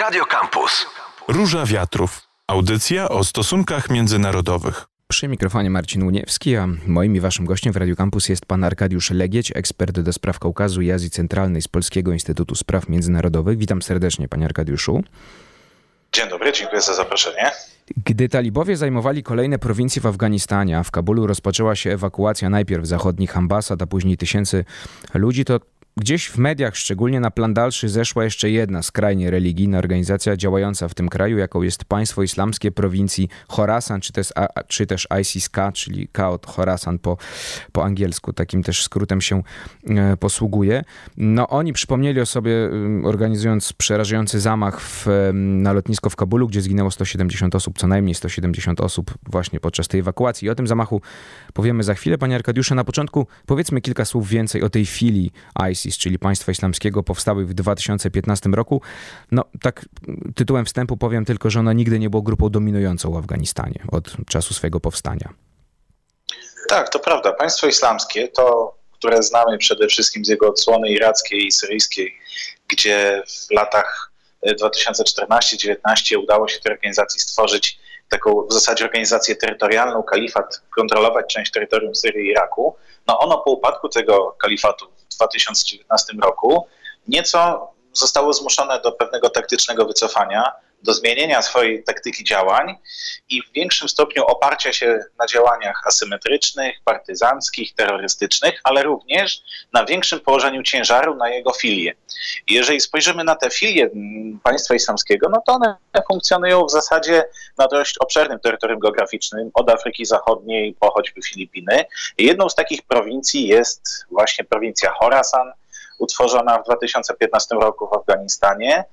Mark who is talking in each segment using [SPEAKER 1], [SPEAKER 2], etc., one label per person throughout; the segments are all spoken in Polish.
[SPEAKER 1] Radio Campus.
[SPEAKER 2] Róża Wiatrów. Audycja o stosunkach międzynarodowych.
[SPEAKER 3] Przy mikrofonie Marcin Uniewski, a moim i waszym gościem w Radio Campus jest pan Arkadiusz Legieć, ekspert do spraw Kaukazu i Azji Centralnej z Polskiego Instytutu Spraw Międzynarodowych. Witam serdecznie, panie Arkadiuszu.
[SPEAKER 4] Dzień dobry, dziękuję za zaproszenie.
[SPEAKER 3] Gdy talibowie zajmowali kolejne prowincje w Afganistanie, a w Kabulu rozpoczęła się ewakuacja najpierw zachodnich ambasad, a później tysięcy ludzi, to Gdzieś w mediach, szczególnie na plan dalszy, zeszła jeszcze jedna skrajnie religijna organizacja działająca w tym kraju, jaką jest Państwo Islamskie prowincji Khorasan, czy też, czy też ISIS-K, czyli K od Khorasan po, po angielsku. Takim też skrótem się e, posługuje. No oni przypomnieli o sobie, organizując przerażający zamach w, na lotnisko w Kabulu, gdzie zginęło 170 osób, co najmniej 170 osób właśnie podczas tej ewakuacji. I o tym zamachu powiemy za chwilę. Panie Arkadiusze, na początku powiedzmy kilka słów więcej o tej filii ISIS ISIS, czyli państwa islamskiego, powstały w 2015 roku. No, tak tytułem wstępu powiem tylko, że ono nigdy nie było grupą dominującą w Afganistanie od czasu swojego powstania.
[SPEAKER 4] Tak, to prawda. Państwo islamskie to, które znamy przede wszystkim z jego odsłony irackiej i syryjskiej, gdzie w latach 2014-2019 udało się tej organizacji stworzyć taką w zasadzie organizację terytorialną, kalifat, kontrolować część terytorium Syrii i Iraku. No ono po upadku tego kalifatu 2019 roku. Nieco zostało zmuszone do pewnego taktycznego wycofania, do zmienienia swojej taktyki działań i w większym stopniu oparcia się na działaniach asymetrycznych, partyzanckich, terrorystycznych, ale również na większym położeniu ciężaru na jego filie. Jeżeli spojrzymy na te filie państwa islamskiego, no to one funkcjonują w zasadzie na dość obszernym terytorium geograficznym, od Afryki Zachodniej po choćby Filipiny. Jedną z takich prowincji jest właśnie prowincja Khorasan, utworzona w 2015 roku w Afganistanie.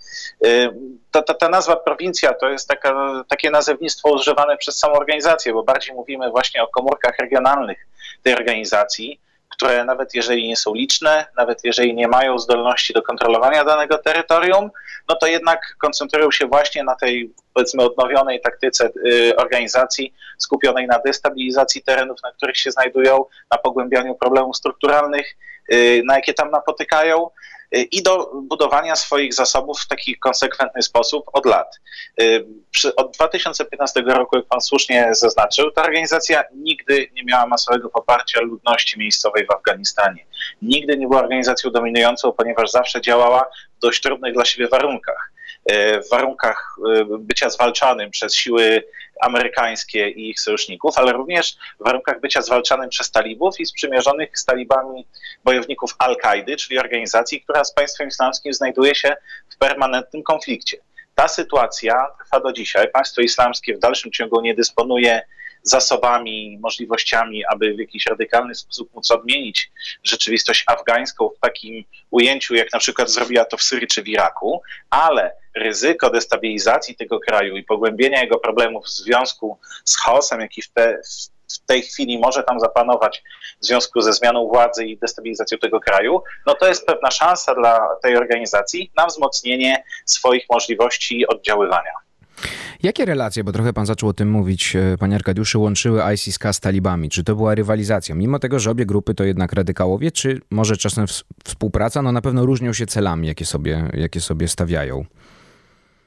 [SPEAKER 4] Y, ta, ta, ta nazwa prowincja to jest taka, takie nazewnictwo używane przez samą organizację, bo bardziej mówimy właśnie o komórkach regionalnych tej organizacji, które nawet jeżeli nie są liczne, nawet jeżeli nie mają zdolności do kontrolowania danego terytorium, no to jednak koncentrują się właśnie na tej powiedzmy odnowionej taktyce y, organizacji skupionej na destabilizacji terenów, na których się znajdują, na pogłębianiu problemów strukturalnych na jakie tam napotykają y, i do budowania swoich zasobów w taki konsekwentny sposób od lat. Y, od 2015 roku, jak pan słusznie zaznaczył, ta organizacja nigdy nie miała masowego poparcia ludności miejscowej w Afganistanie. Nigdy nie była organizacją dominującą, ponieważ zawsze działała w dość trudnych dla siebie warunkach. E, w warunkach e, bycia zwalczanym przez siły amerykańskie i ich sojuszników, ale również w warunkach bycia zwalczanym przez talibów i sprzymierzonych z talibami bojowników Al-Kaidy, czyli organizacji, która z państwem islamskim znajduje się w permanentnym konflikcie. Ta sytuacja trwa do dzisiaj. Państwo islamskie w dalszym ciągu nie dysponuje zasobami, możliwościami, aby w jakiś radykalny sposób móc odmienić rzeczywistość afgańską w takim ujęciu, jak na przykład zrobiła to w Syrii czy w Iraku, ale ryzyko destabilizacji tego kraju i pogłębienia jego problemów w związku z chaosem, jaki w, te, w tej chwili może tam zapanować w związku ze zmianą władzy i destabilizacją tego kraju, no to jest pewna szansa dla tej organizacji na wzmocnienie swoich możliwości oddziaływania.
[SPEAKER 3] Jakie relacje, bo trochę pan zaczął o tym mówić, e, panie Arkadiuszu, łączyły ISIS-K z talibami? Czy to była rywalizacja? Mimo tego, że obie grupy to jednak radykałowie, czy może czasem współpraca? No na pewno różnią się celami, jakie sobie, jakie sobie stawiają.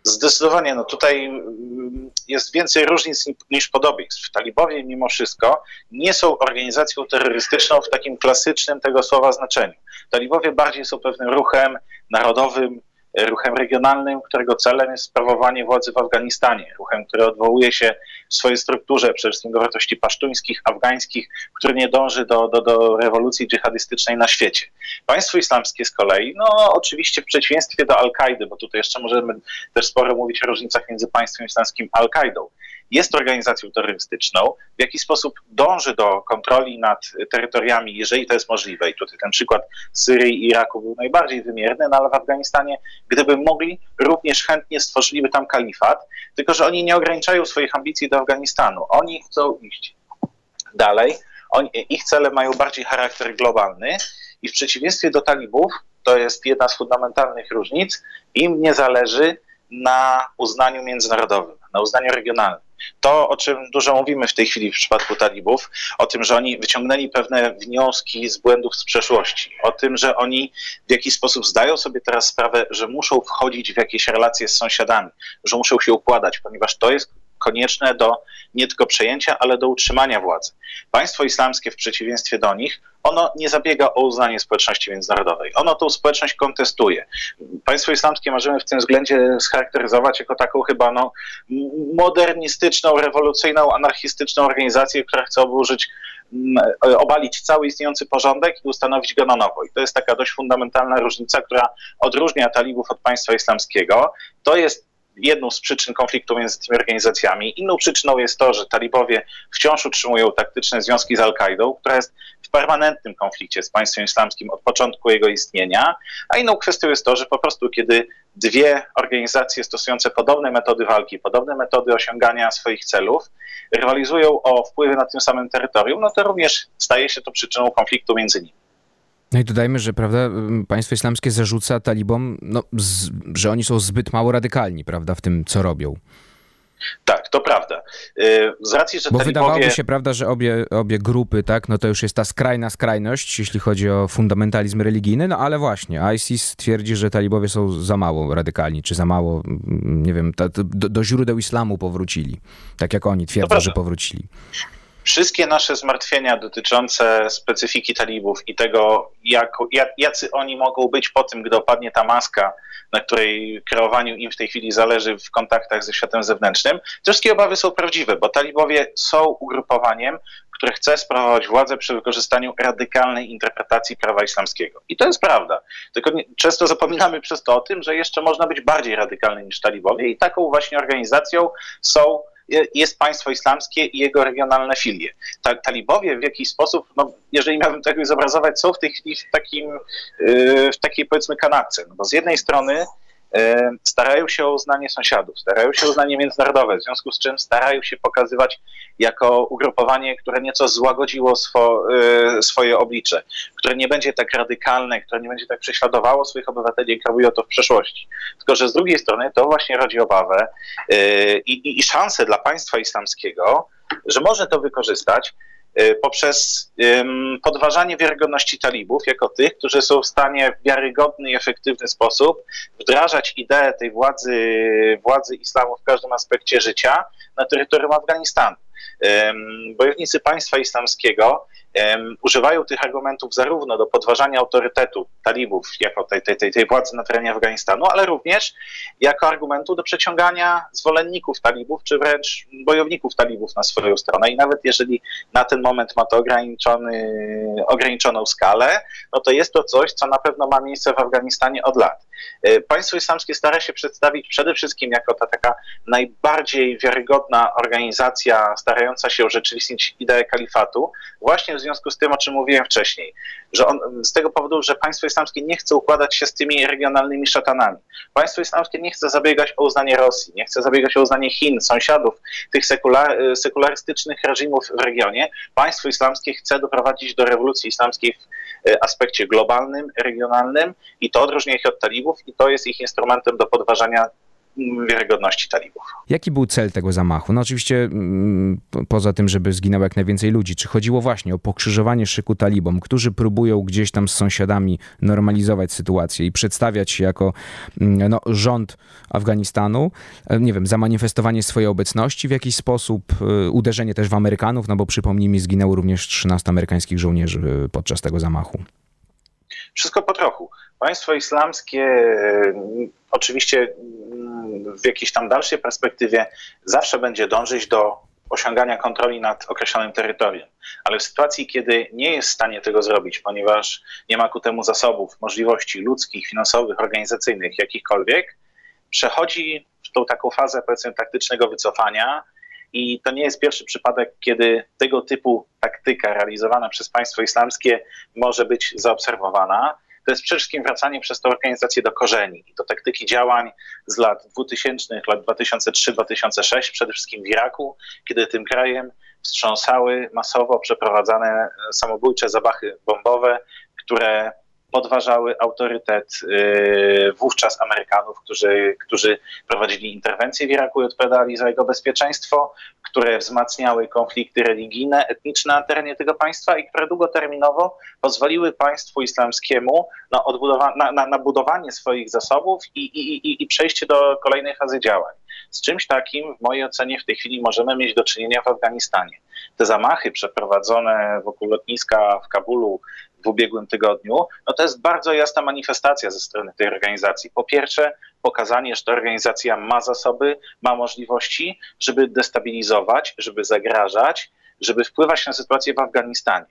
[SPEAKER 4] Zdecydowanie, no tutaj mm, jest więcej różnic niż podobieństw. Talibowie mimo wszystko nie są organizacją terrorystyczną w takim klasycznym tego słowa znaczeniu. Talibowie bardziej są pewnym ruchem narodowym, ruchem regionalnym, którego celem jest sprawowanie władzy w Afganistanie, ruchem, który odwołuje się w swojej strukturze przede wszystkim do wartości pasztuńskich, afgańskich, który nie dąży do, do, do rewolucji dżihadystycznej na świecie. Państwo islamskie z kolei, no oczywiście w przeciwieństwie do Al-Kaidy, bo tutaj jeszcze możemy też sporo mówić o różnicach między państwem islamskim a Al-Kaidą jest organizacją terrorystyczną, w jaki sposób dąży do kontroli nad terytoriami, jeżeli to jest możliwe. I tutaj ten przykład Syrii i Iraku był najbardziej wymierny, no ale w Afganistanie, gdyby mogli, również chętnie stworzyliby tam kalifat, tylko że oni nie ograniczają swoich ambicji do Afganistanu. Oni chcą iść dalej. Oni, ich cele mają bardziej charakter globalny i w przeciwieństwie do talibów, to jest jedna z fundamentalnych różnic, im nie zależy na uznaniu międzynarodowym, na uznaniu regionalnym To, o czym dużo mówimy w tej chwili w przypadku talibów, o tym, że oni wyciągnęli pewne wnioski z błędów z przeszłości, o tym, że oni w jakiś sposób zdają sobie teraz sprawę, że muszą wchodzić w jakieś relacje z sąsiadami, że muszą się układać, ponieważ to jest konieczne do nie tylko przejęcia, ale do utrzymania władzy. Państwo islamskie w przeciwieństwie do nich, ono nie zabiega o uznanie społeczności międzynarodowej. Ono tą społeczność kontestuje. Państwo islamskie możemy w tym względzie scharakteryzować jako taką chyba no, modernistyczną, rewolucyjną, anarchistyczną organizację, która chce mm, obalić cały istniejący porządek i ustanowić go na nowo. I to jest taka dość fundamentalna różnica, która odróżnia talibów od państwa islamskiego. To jest jedną z przyczyn konfliktu między tymi organizacjami. Inną przyczyną jest to, że talibowie wciąż utrzymują taktyczne związki z Al-Kaidą, która jest w permanentnym konflikcie z państwem islamskim od początku jego istnienia, a inną kwestią jest to, że po prostu kiedy dwie organizacje stosujące podobne metody walki, podobne metody osiągania swoich celów, rywalizują o wpływy na tym samym terytorium, no to również staje się to przyczyną konfliktu między nimi.
[SPEAKER 3] No i dodajmy, że prawda, państwo islamskie zarzuca talibom, no, z, że oni są zbyt mało radykalni, prawda, w tym, co robią.
[SPEAKER 4] Tak, to prawda. Y, z racji, że
[SPEAKER 3] Bo
[SPEAKER 4] talibowie...
[SPEAKER 3] wydawałoby się, prawda, że obie, obie grupy, tak, no to już jest ta skrajna skrajność, jeśli chodzi o fundamentalizm religijny, no ale właśnie, ISIS twierdzi, że talibowie są za mało radykalni, czy za mało, nie wiem, do, do źródeł islamu powrócili, tak jak oni twierdzą, że powrócili
[SPEAKER 4] wszystkie nasze zmartwienia dotyczące specyfiki talibów i tego, jak, jak, jacy oni mogą być po tym, gdy opadnie ta maska, na której kreowaniu im w tej chwili zależy w kontaktach ze światem zewnętrznym, te wszystkie obawy są prawdziwe, bo talibowie są ugrupowaniem, które chce sprawować władzę przy wykorzystaniu radykalnej interpretacji prawa islamskiego. I to jest prawda. Tylko często zapominamy przez to o tym, że jeszcze można być bardziej radykalny niż talibowie i taką właśnie organizacją są jest państwo islamskie i jego regionalne filie. Talibowie w jakiś sposób, no, jeżeli miałbym jakoś zobrazować, są w tej chwili w, takim, y, w takiej powiedzmy kanapce. No bo z jednej strony starają się o uznanie sąsiadów, starają się o uznanie międzynarodowe, w związku z czym starają się pokazywać jako ugrupowanie, które nieco złagodziło swo, e, swoje oblicze, które nie będzie tak radykalne, które nie będzie tak prześladowało swoich obywateli, jak robiło to w przeszłości. Tylko, że z drugiej strony to właśnie rodzi obawę e, i, i, i szansę dla państwa islamskiego, że może to wykorzystać poprzez podważanie wiarygodności talibów jako tych, którzy są w stanie w wiarygodny i efektywny sposób wdrażać ideę tej władzy, władzy islamu w każdym aspekcie życia na terytorium Afganistanu. Bojownicy państwa islamskiego używają tych argumentów zarówno do podważania autorytetu talibów jako tej, tej, tej, tej władzy na terenie Afganistanu, ale również jako argumentu do przeciągania zwolenników talibów, czy wręcz bojowników talibów na swoją stronę. I nawet jeżeli na ten moment ma to ograniczony, ograniczoną skalę, no to jest to coś, co na pewno ma miejsce w Afganistanie od lat. E, państwo islamskie stara się przedstawić przede wszystkim jako ta taka najbardziej wiarygodna organizacja starająca się urzeczywistnić ideę kalifatu, właśnie w związku z tym, o czym mówiłem wcześniej, że on, z tego powodu, że państwo islamskie nie chce układać się z tymi regionalnymi szatanami. Państwo islamskie nie chce zabiegać o uznanie Rosji, nie chce zabiegać o uznanie Chin, sąsiadów, tych sekular, sekularystycznych reżimów w regionie. Państwo islamskie chce doprowadzić do rewolucji islamskiej w e, aspekcie globalnym, regionalnym i to odróżnia ich od talibów i to jest ich instrumentem do podważania wiarygodności talibów.
[SPEAKER 3] Jaki był cel tego zamachu? No oczywiście mm, poza tym, żeby zginęło jak najwięcej ludzi, czy chodziło właśnie o pokrzyżowanie szyku talibom, którzy próbują gdzieś tam z sąsiadami normalizować sytuację i przedstawiać się jako mm, no, rząd Afganistanu, e, nie wiem, zamanifestowanie swojej obecności w jakiś sposób, e, uderzenie też w Amerykanów, no bo przypomnij mi, również 13 amerykańskich żołnierzy e, podczas tego zamachu.
[SPEAKER 4] Wszystko po trochu. Państwo islamskie oczywiście w jakiejś tam dalszej perspektywie zawsze będzie dążyć do osiągania kontroli nad określonym terytorium. Ale w sytuacji, kiedy nie jest w stanie tego zrobić, ponieważ nie ma ku temu zasobów, możliwości ludzkich, finansowych, organizacyjnych, jakichkolwiek, przechodzi w tą taką fazę, powiedzmy, taktycznego wycofania. I to nie jest pierwszy przypadek, kiedy tego typu taktyka realizowana przez państwo islamskie może być zaobserwowana to jest przede wszystkim wracanie przez tę organizację do korzeni, do taktyki działań z lat 2000, lat 2003-2006, przede wszystkim w Iraku, kiedy tym krajem wstrząsały masowo przeprowadzane samobójcze zabachy bombowe, które podważały autorytet y, wówczas Amerykanów, którzy, którzy prowadzili interwencję w Iraku i odpowiadali za jego bezpieczeństwo, które wzmacniały konflikty religijne, etniczne na terenie tego państwa i które długoterminowo pozwoliły państwu islamskiemu na, odbudowa- na, na, na budowanie swoich zasobów i, i, i, i przejście do kolejnej fazy działań. Z czymś takim, w mojej ocenie, w tej chwili możemy mieć do czynienia w Afganistanie. Te zamachy przeprowadzone wokół lotniska w Kabulu w ubiegłym tygodniu, no to jest bardzo jasna manifestacja ze strony tej organizacji. Po pierwsze, pokazanie, że ta organizacja ma zasoby, ma możliwości, żeby destabilizować, żeby zagrażać, żeby wpływać na sytuację w Afganistanie.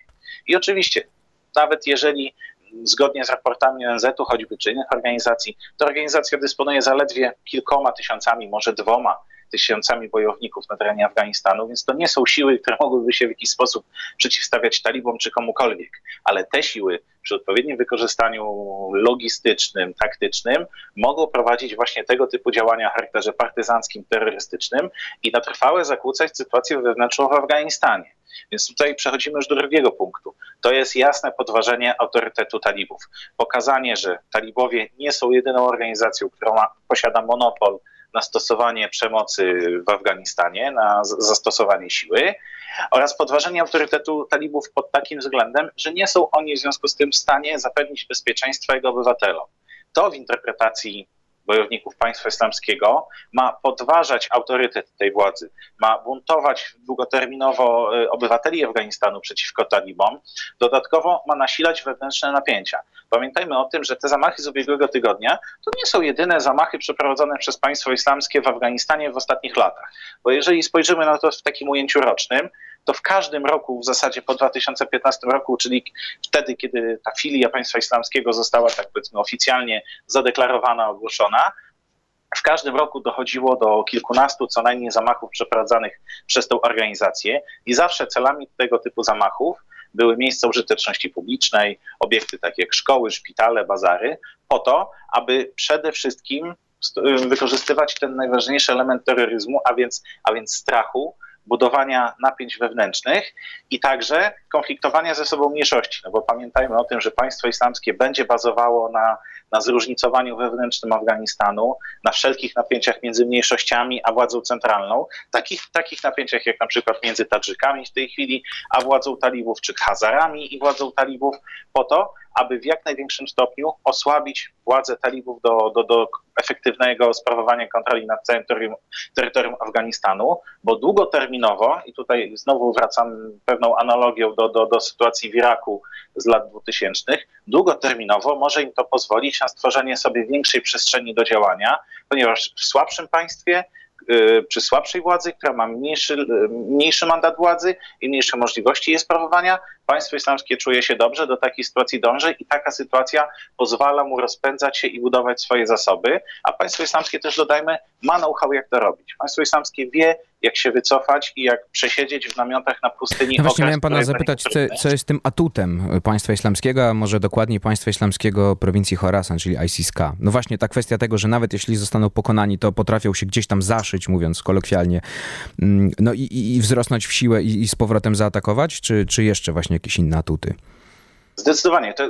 [SPEAKER 4] I oczywiście, nawet jeżeli zgodnie z raportami ONZ-u, choćby czy innych organizacji, ta organizacja dysponuje zaledwie kilkoma tysiącami, może dwoma tysiącami bojowników na terenie Afganistanu, więc to nie są siły, które mogłyby się w jakiś sposób przeciwstawiać talibom czy komukolwiek, ale te siły przy odpowiednim wykorzystaniu logistycznym, taktycznym mogą prowadzić właśnie tego typu działania o charakterze partyzanckim, terrorystycznym i na trwałe zakłócać sytuację wewnętrzną w Afganistanie. Więc tutaj przechodzimy już do drugiego punktu. To jest jasne podważenie autorytetu talibów. Pokazanie, że talibowie nie są jedyną organizacją, która ma, posiada monopol na stosowanie przemocy w Afganistanie, na zastosowanie siły oraz podważenie autorytetu talibów pod takim względem, że nie są oni w związku z tym w stanie zapewnić bezpieczeństwa jego obywatelom. To w interpretacji bojowników państwa islamskiego, ma podważać autorytet tej władzy, ma buntować długoterminowo y, obywateli Afganistanu przeciwko talibom, dodatkowo ma nasilać wewnętrzne napięcia. Pamiętajmy o tym, że te zamachy z ubiegłego tygodnia to nie są jedyne zamachy przeprowadzone przez państwo islamskie w Afganistanie w ostatnich latach. Bo jeżeli spojrzymy na to w takim ujęciu rocznym, to w każdym roku, w zasadzie po 2015 roku, czyli wtedy, kiedy ta filia państwa islamskiego została, tak powiedzmy, oficjalnie zadeklarowana, ogłoszona, w każdym roku dochodziło do kilkunastu co najmniej zamachów przeprowadzanych przez tę organizację i zawsze celami tego typu zamachów były miejsca użyteczności publicznej, obiekty takie jak szkoły, szpitale, bazary, po to, aby przede wszystkim wykorzystywać ten najważniejszy element terroryzmu, a więc, a więc strachu, budowania napięć wewnętrznych i także konfliktowania ze sobą mniejszości. No bo pamiętajmy o tym, że państwo islamskie będzie bazowało na, na zróżnicowaniu wewnętrznym Afganistanu, na wszelkich napięciach między mniejszościami a władzą centralną, takich, takich napięciach jak na przykład między Tadżykami w tej chwili, a władzą talibów, czy Hazarami i władzą talibów, po to, aby w jak największym stopniu osłabić władzę talibów do, do, do efektywnego sprawowania kontroli nad całym terytorium, terytorium Afganistanu, bo długoterminowo, i tutaj znowu wracam pewną analogią do, do, do sytuacji w Iraku z lat 2000, długoterminowo może im to pozwolić na stworzenie sobie większej przestrzeni do działania, ponieważ w słabszym państwie przy słabszej władzy, która ma mniejszy, y, mniejszy mandat władzy i mniejsze możliwości jej sprawowania, państwo islamskie czuje się dobrze, do takiej sytuacji dąży i taka sytuacja pozwala mu rozpędzać się i budować swoje zasoby, a państwo islamskie też dodajmy, ma know-how jak to robić. Państwo islamskie wie, jak się wycofać i jak przesiedzieć w namiotach na pustyni.
[SPEAKER 3] No właśnie miałem pana zapytać, co, co, jest tym atutem państwa islamskiego, a może dokładniej państwa islamskiego prowincji Khorasan, czyli ISIS-K. No właśnie ta kwestia tego, że nawet jeśli zostaną pokonani, to potrafią się gdzieś tam zaszyć, mówiąc kolokwialnie, mm, no i, i wzrosnąć w siłę i, i z powrotem zaatakować, czy, czy jeszcze właśnie jakieś inne atuty?
[SPEAKER 4] Zdecydowanie. To,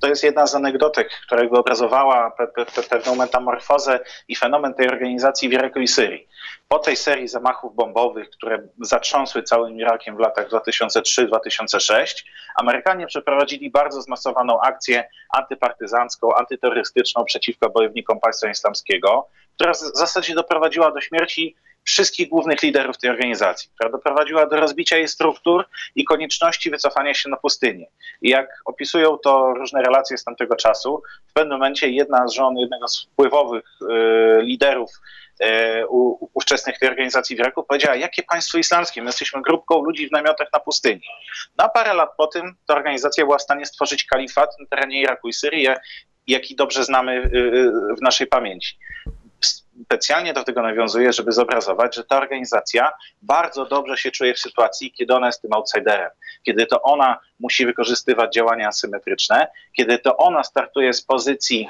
[SPEAKER 4] to jest jedna z anegdotek, która obrazowała pe, pe, pewną metamorfozę i fenomen tej organizacji w Iraku i Syrii. Po tej serii zamachów bombowych, które zatrząsły całym Irakiem w latach 2003-2006, Amerykanie przeprowadzili bardzo zmasowaną akcję antypartyzancką, antyterrorystyczną przeciwko bojownikom państwa islamskiego, która w zasadzie doprowadziła do śmierci wszystkich głównych liderów tej organizacji, która doprowadziła do rozbicia jej struktur i konieczności wycofania się na pustynię. I jak opisują to różne relacje z tamtego czasu, w pewnym momencie jedna z żon jednego z wpływowych y, liderów y, u, ówczesnych tej organizacji w Iraku powiedziała, jakie państwo islamskie, my jesteśmy grupką ludzi w namiotach na pustyni. No a parę lat po tym ta organizacja była w stanie stworzyć kalifat na terenie Iraku i Syrii, jaki dobrze znamy y, w naszej pamięci specjalnie do tego nawiązuję, żeby zobrazować, że ta organizacja bardzo dobrze się czuje w sytuacji, kiedy ona jest tym outsiderem, kiedy to ona musi wykorzystywać działania asymetryczne, kiedy to ona startuje z pozycji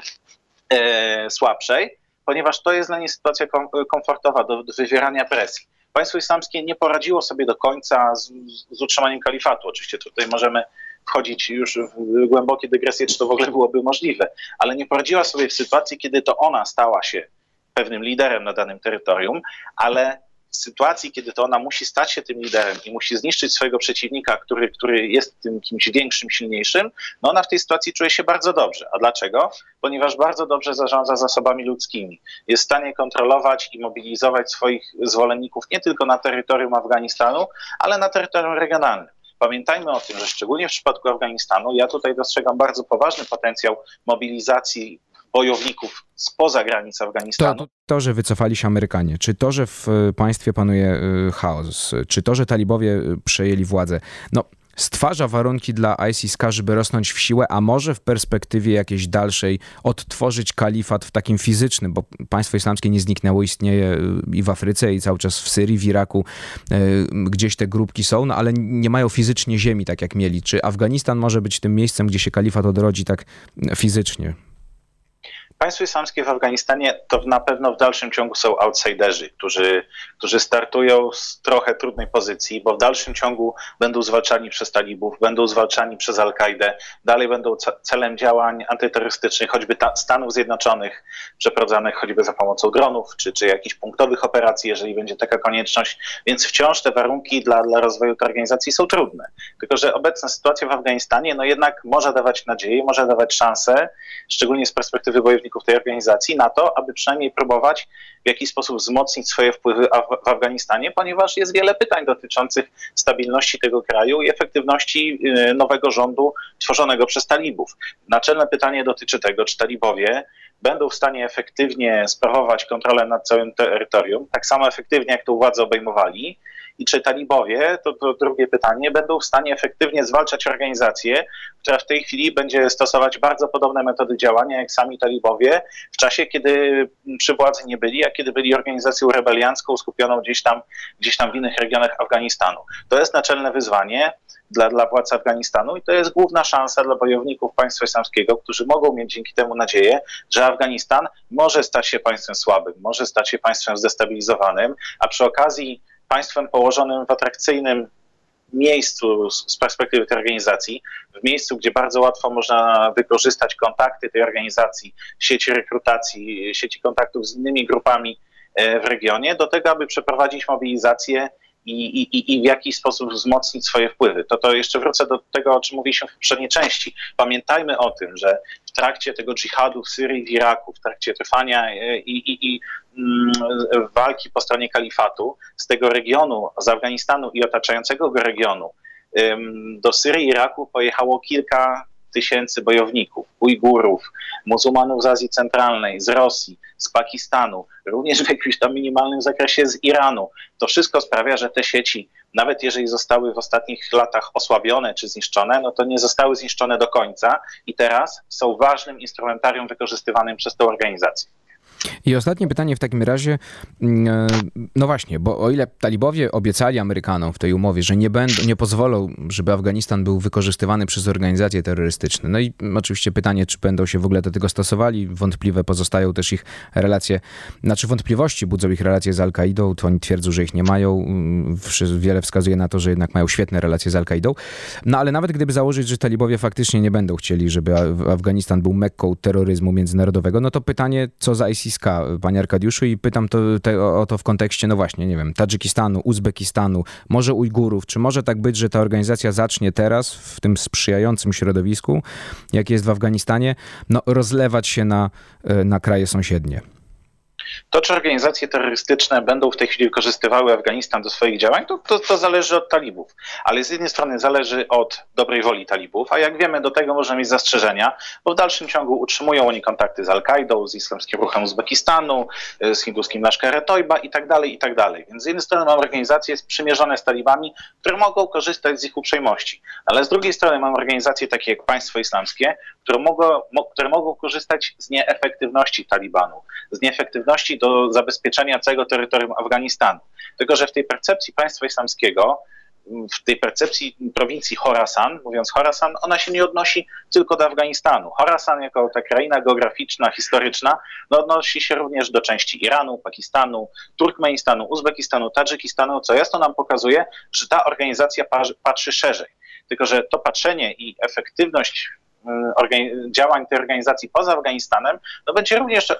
[SPEAKER 4] e, słabszej, ponieważ to jest dla niej sytuacja kom, komfortowa do, do wywierania presji. Państwo islamskie nie poradziło sobie do końca z, z utrzymaniem kalifatu. Oczywiście tutaj możemy wchodzić już w głębokie dygresje, czy to w ogóle byłoby możliwe, ale nie poradziła sobie w sytuacji, kiedy to ona stała się pewnym liderem na danym terytorium, ale w sytuacji, kiedy to ona musi stać się tym liderem i musi zniszczyć swojego przeciwnika, który, który jest tym kimś większym, silniejszym, no ona w tej sytuacji czuje się bardzo dobrze. A dlaczego? Ponieważ bardzo dobrze zarządza zasobami ludzkimi. Jest w stanie kontrolować i mobilizować swoich zwolenników nie tylko na terytorium Afganistanu, ale na terytorium regionalnym. Pamiętajmy o tym, że szczególnie w przypadku Afganistanu, ja tutaj dostrzegam bardzo poważny potencjał mobilizacji bojowników spoza granic Afganistanu.
[SPEAKER 3] To, to, że wycofali się Amerykanie, czy to, że w e, państwie panuje e, chaos, czy to, że talibowie e, przejęli władzę, no stwarza warunki dla ISIS, żeby rosnąć w siłę, a może w perspektywie jakiejś dalszej odtworzyć kalifat w takim fizycznym, bo państwo islamskie nie zniknęło, istnieje i w Afryce, i cały czas w Syrii, w Iraku, gdzieś te grupki są, no ale nie mają fizycznie ziemi, tak jak mieli. Czy Afganistan może być tym miejscem, gdzie się kalifat odrodzi tak fizycznie?
[SPEAKER 4] Państwo islamskie w Afganistanie to na pewno w dalszym ciągu są outsiderzy, którzy, którzy startują z trochę trudnej pozycji, bo w dalszym ciągu będą zwalczani przez talibów, będą zwalczani przez Al-Kaidę, dalej będą celem działań antyterrorystycznych, choćby ta, Stanów Zjednoczonych, przeprowadzanych choćby za pomocą dronów, czy, czy jakichś punktowych operacji, jeżeli będzie taka konieczność. Więc wciąż te warunki dla, dla rozwoju tej organizacji są trudne. Tylko, że obecna sytuacja w Afganistanie no jednak może dawać nadzieję, może dawać szansę, szczególnie z perspektywy bojowników tej organizacji na to, aby przynajmniej próbować w jakiś sposób wzmocnić swoje wpływy w Afganistanie, ponieważ jest wiele pytań dotyczących stabilności tego kraju i efektywności y, nowego rządu tworzonego przez talibów. Naczelne pytanie dotyczy tego, czy talibowie będą w stanie efektywnie sprawować kontrolę nad całym terytorium, tak samo efektywnie jak to władzę obejmowali, i czy talibowie, to, to drugie pytanie, będą w stanie efektywnie zwalczać organizację, która w tej chwili będzie stosować bardzo podobne metody działania jak sami talibowie w czasie, kiedy przy władzy nie byli, a kiedy byli organizacją rebeliancką skupioną gdzieś tam, gdzieś tam w innych regionach Afganistanu. To jest naczelne wyzwanie dla, dla władz Afganistanu i to jest główna szansa dla bojowników państwa islamskiego, którzy mogą mieć dzięki temu nadzieję, że Afganistan może stać się państwem słabym, może stać się państwem zdestabilizowanym, a przy okazji państwem położonym w atrakcyjnym miejscu z perspektywy tej organizacji, w miejscu, gdzie bardzo łatwo można wykorzystać kontakty tej organizacji, sieci rekrutacji, sieci kontaktów z innymi grupami e, w regionie, do tego, aby przeprowadzić mobilizację i, i, i w jakiś sposób wzmocnić swoje wpływy. To, to jeszcze wrócę do tego, o czym mówiliśmy w poprzedniej części. Pamiętajmy o tym, że w trakcie tego dżihadu w Syrii, w Iraku, w trakcie trwania e, i, i, i walki po stronie kalifatu z tego regionu, z Afganistanu i otaczającego go regionu, do Syrii i Iraku pojechało kilka tysięcy bojowników, Ujgurów, muzułmanów z Azji Centralnej, z Rosji, z Pakistanu, również w jakimś tam minimalnym zakresie z Iranu. To wszystko sprawia, że te sieci, nawet jeżeli zostały w ostatnich latach osłabione czy zniszczone, no to nie zostały zniszczone do końca i teraz są ważnym instrumentarium wykorzystywanym przez tę organizację.
[SPEAKER 3] I ostatnie pytanie w takim razie, mm, e, no właśnie, bo o ile talibowie obiecali Amerykanom w tej umowie, że nie, będą, nie pozwolą, żeby Afganistan był wykorzystywany przez organizacje terrorystyczne, no i oczywiście pytanie, czy będą się w ogóle do tego stosowali, wątpliwe pozostają też ich relacje, znaczy wątpliwości budzą ich relacje z Al-Kaidą, to oni twierdzą, że ich nie mają, mm, wiele wskazuje na to, że jednak mają świetne relacje z Al-Kaidą, no ale nawet gdyby założyć, że talibowie faktycznie nie będą chcieli, żeby Afganistan był mekką terroryzmu międzynarodowego, no to pytanie, co za ISIS nazwiska, panie Arkadiuszu, i pytam to, te, o to w kontekście, no właśnie, nie wiem, Tadżykistanu, Uzbekistanu, może Ujgurów. Czy może tak być, że ta organizacja zacznie teraz, w tym sprzyjającym środowisku, jak jest w Afganistanie, no, rozlewać się na, e, na kraje sąsiednie?
[SPEAKER 4] To, czy organizacje terrorystyczne będą w tej chwili wykorzystywały Afganistan do swoich działań, to, to, to, zależy od talibów. Ale z jednej strony zależy od dobrej woli talibów, a jak wiemy, do tego możemy mieć zastrzeżenia, bo w dalszym ciągu utrzymują oni kontakty z Al-Kaidą, z Islamskim Ruchem Uzbekistanu, z hinduskim Lashkar Toiba i tak dalej, i tak dalej. Więc z jednej strony mamy organizacje sprzymierzone z talibami, które mogą korzystać z ich uprzejmości, ale z drugiej strony mamy organizacje takie jak państwo islamskie, które mogą, które mogą korzystać z nieefektywności Talibanu, z nieefektywności do zabezpieczenia całego terytorium Afganistanu. Tylko, że w tej percepcji państwa islamskiego, w tej percepcji prowincji Khorasan, mówiąc Khorasan, ona się nie odnosi tylko do Afganistanu. Khorasan jako ta kraina geograficzna, historyczna, no odnosi się również do części Iranu, Pakistanu, Turkmenistanu, Uzbekistanu, Tadżykistanu, co jasno nam pokazuje, że ta organizacja patrzy szerzej. tylko że to patrzenie i efektywność działań tej organizacji poza Afganistanem, no będzie również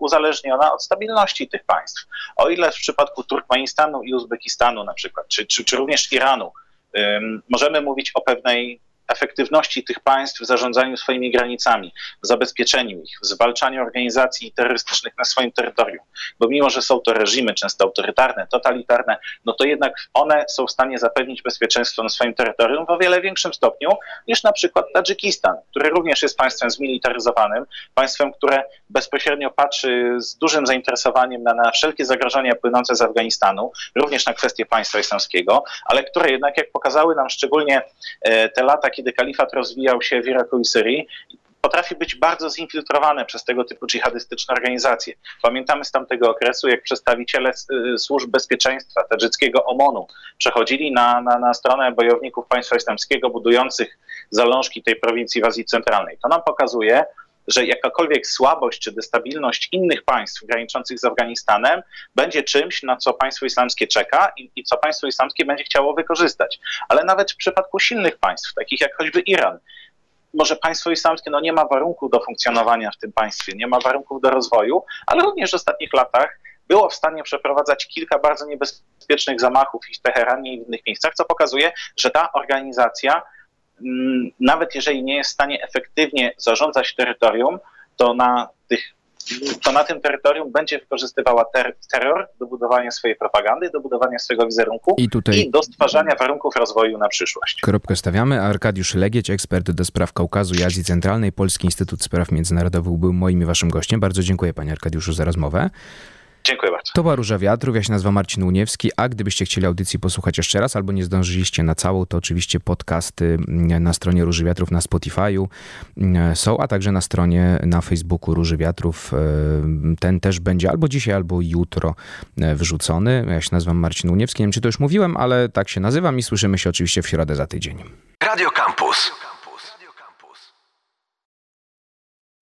[SPEAKER 4] uzależniona od stabilności tych państw. O ile w przypadku Turkmenistanu i Uzbekistanu na przykład, czy, czy, czy również Iranu, możemy mówić o pewnej efektywności tych państw w zarządzaniu swoimi granicami, w zabezpieczeniu ich, w zwalczaniu organizacji terrorystycznych na swoim terytorium. Bo mimo, że są to reżimy często autorytarne, totalitarne, no to jednak one są w stanie zapewnić bezpieczeństwo na swoim terytorium w o wiele większym stopniu niż na przykład Tadżykistan, który również jest państwem zmilitaryzowanym, państwem, które bezpośrednio patrzy z dużym zainteresowaniem na, na wszelkie zagrożenia płynące z Afganistanu, również na kwestie państwa islamskiego, ale które jednak, jak pokazały nam szczególnie e, te lata, kiedy kalifat rozwijał się w Iraku i Syrii, potrafi być bardzo zinfiltrowane przez tego typu dżihadystyczne organizacje. Pamiętamy z tamtego okresu, jak przedstawiciele y, służb bezpieczeństwa tadżyckiego OMON-u przechodzili na, na, na stronę bojowników państwa islamskiego budujących zalążki tej prowincji w Azji Centralnej. To nam pokazuje, że jakakolwiek słabość czy destabilność innych państw graniczących z Afganistanem będzie czymś, na co państwo islamskie czeka i, i, co państwo islamskie będzie chciało wykorzystać. Ale nawet w przypadku silnych państw, takich jak choćby Iran, może państwo islamskie no nie ma warunków do funkcjonowania w tym państwie, nie ma warunków do rozwoju, ale również w ostatnich latach było w stanie przeprowadzać kilka bardzo niebezpiecznych zamachów i w Teheranie i w innych miejscach, co pokazuje, że ta organizacja nawet jeżeli nie jest w stanie efektywnie zarządzać terytorium, to na, tych, to na tym terytorium będzie wykorzystywała ter terror do budowania swojej propagandy, do budowania swojego wizerunku i, tutaj... i do stwarzania warunków rozwoju na przyszłość.
[SPEAKER 3] Kropkę stawiamy. Arkadiusz Legieć, ekspert do spraw Kaukazu i Azji Centralnej, Polski Instytut Spraw Międzynarodowych był moim i waszym gościem. Bardzo dziękuję panie Arkadiuszu za rozmowę.
[SPEAKER 4] Dziękuję bardzo.
[SPEAKER 3] To była Róża Wiatrów, ja się nazywam Marcin Uniewski, a gdybyście chcieli audycji posłuchać jeszcze raz albo nie zdążyliście na całą, to oczywiście podcasty mm, na stronie Róży Wiatrów na Spotify'u mm, są, a także na stronie na Facebooku Róży Wiatrów. E, ten też będzie albo dzisiaj, albo jutro e, wyrzucony. Ja się nazywam Marcin Uniewski, nie wiem czy to już mówiłem, ale tak się nazywam i słyszymy się oczywiście w środę za tydzień. Radio Campus.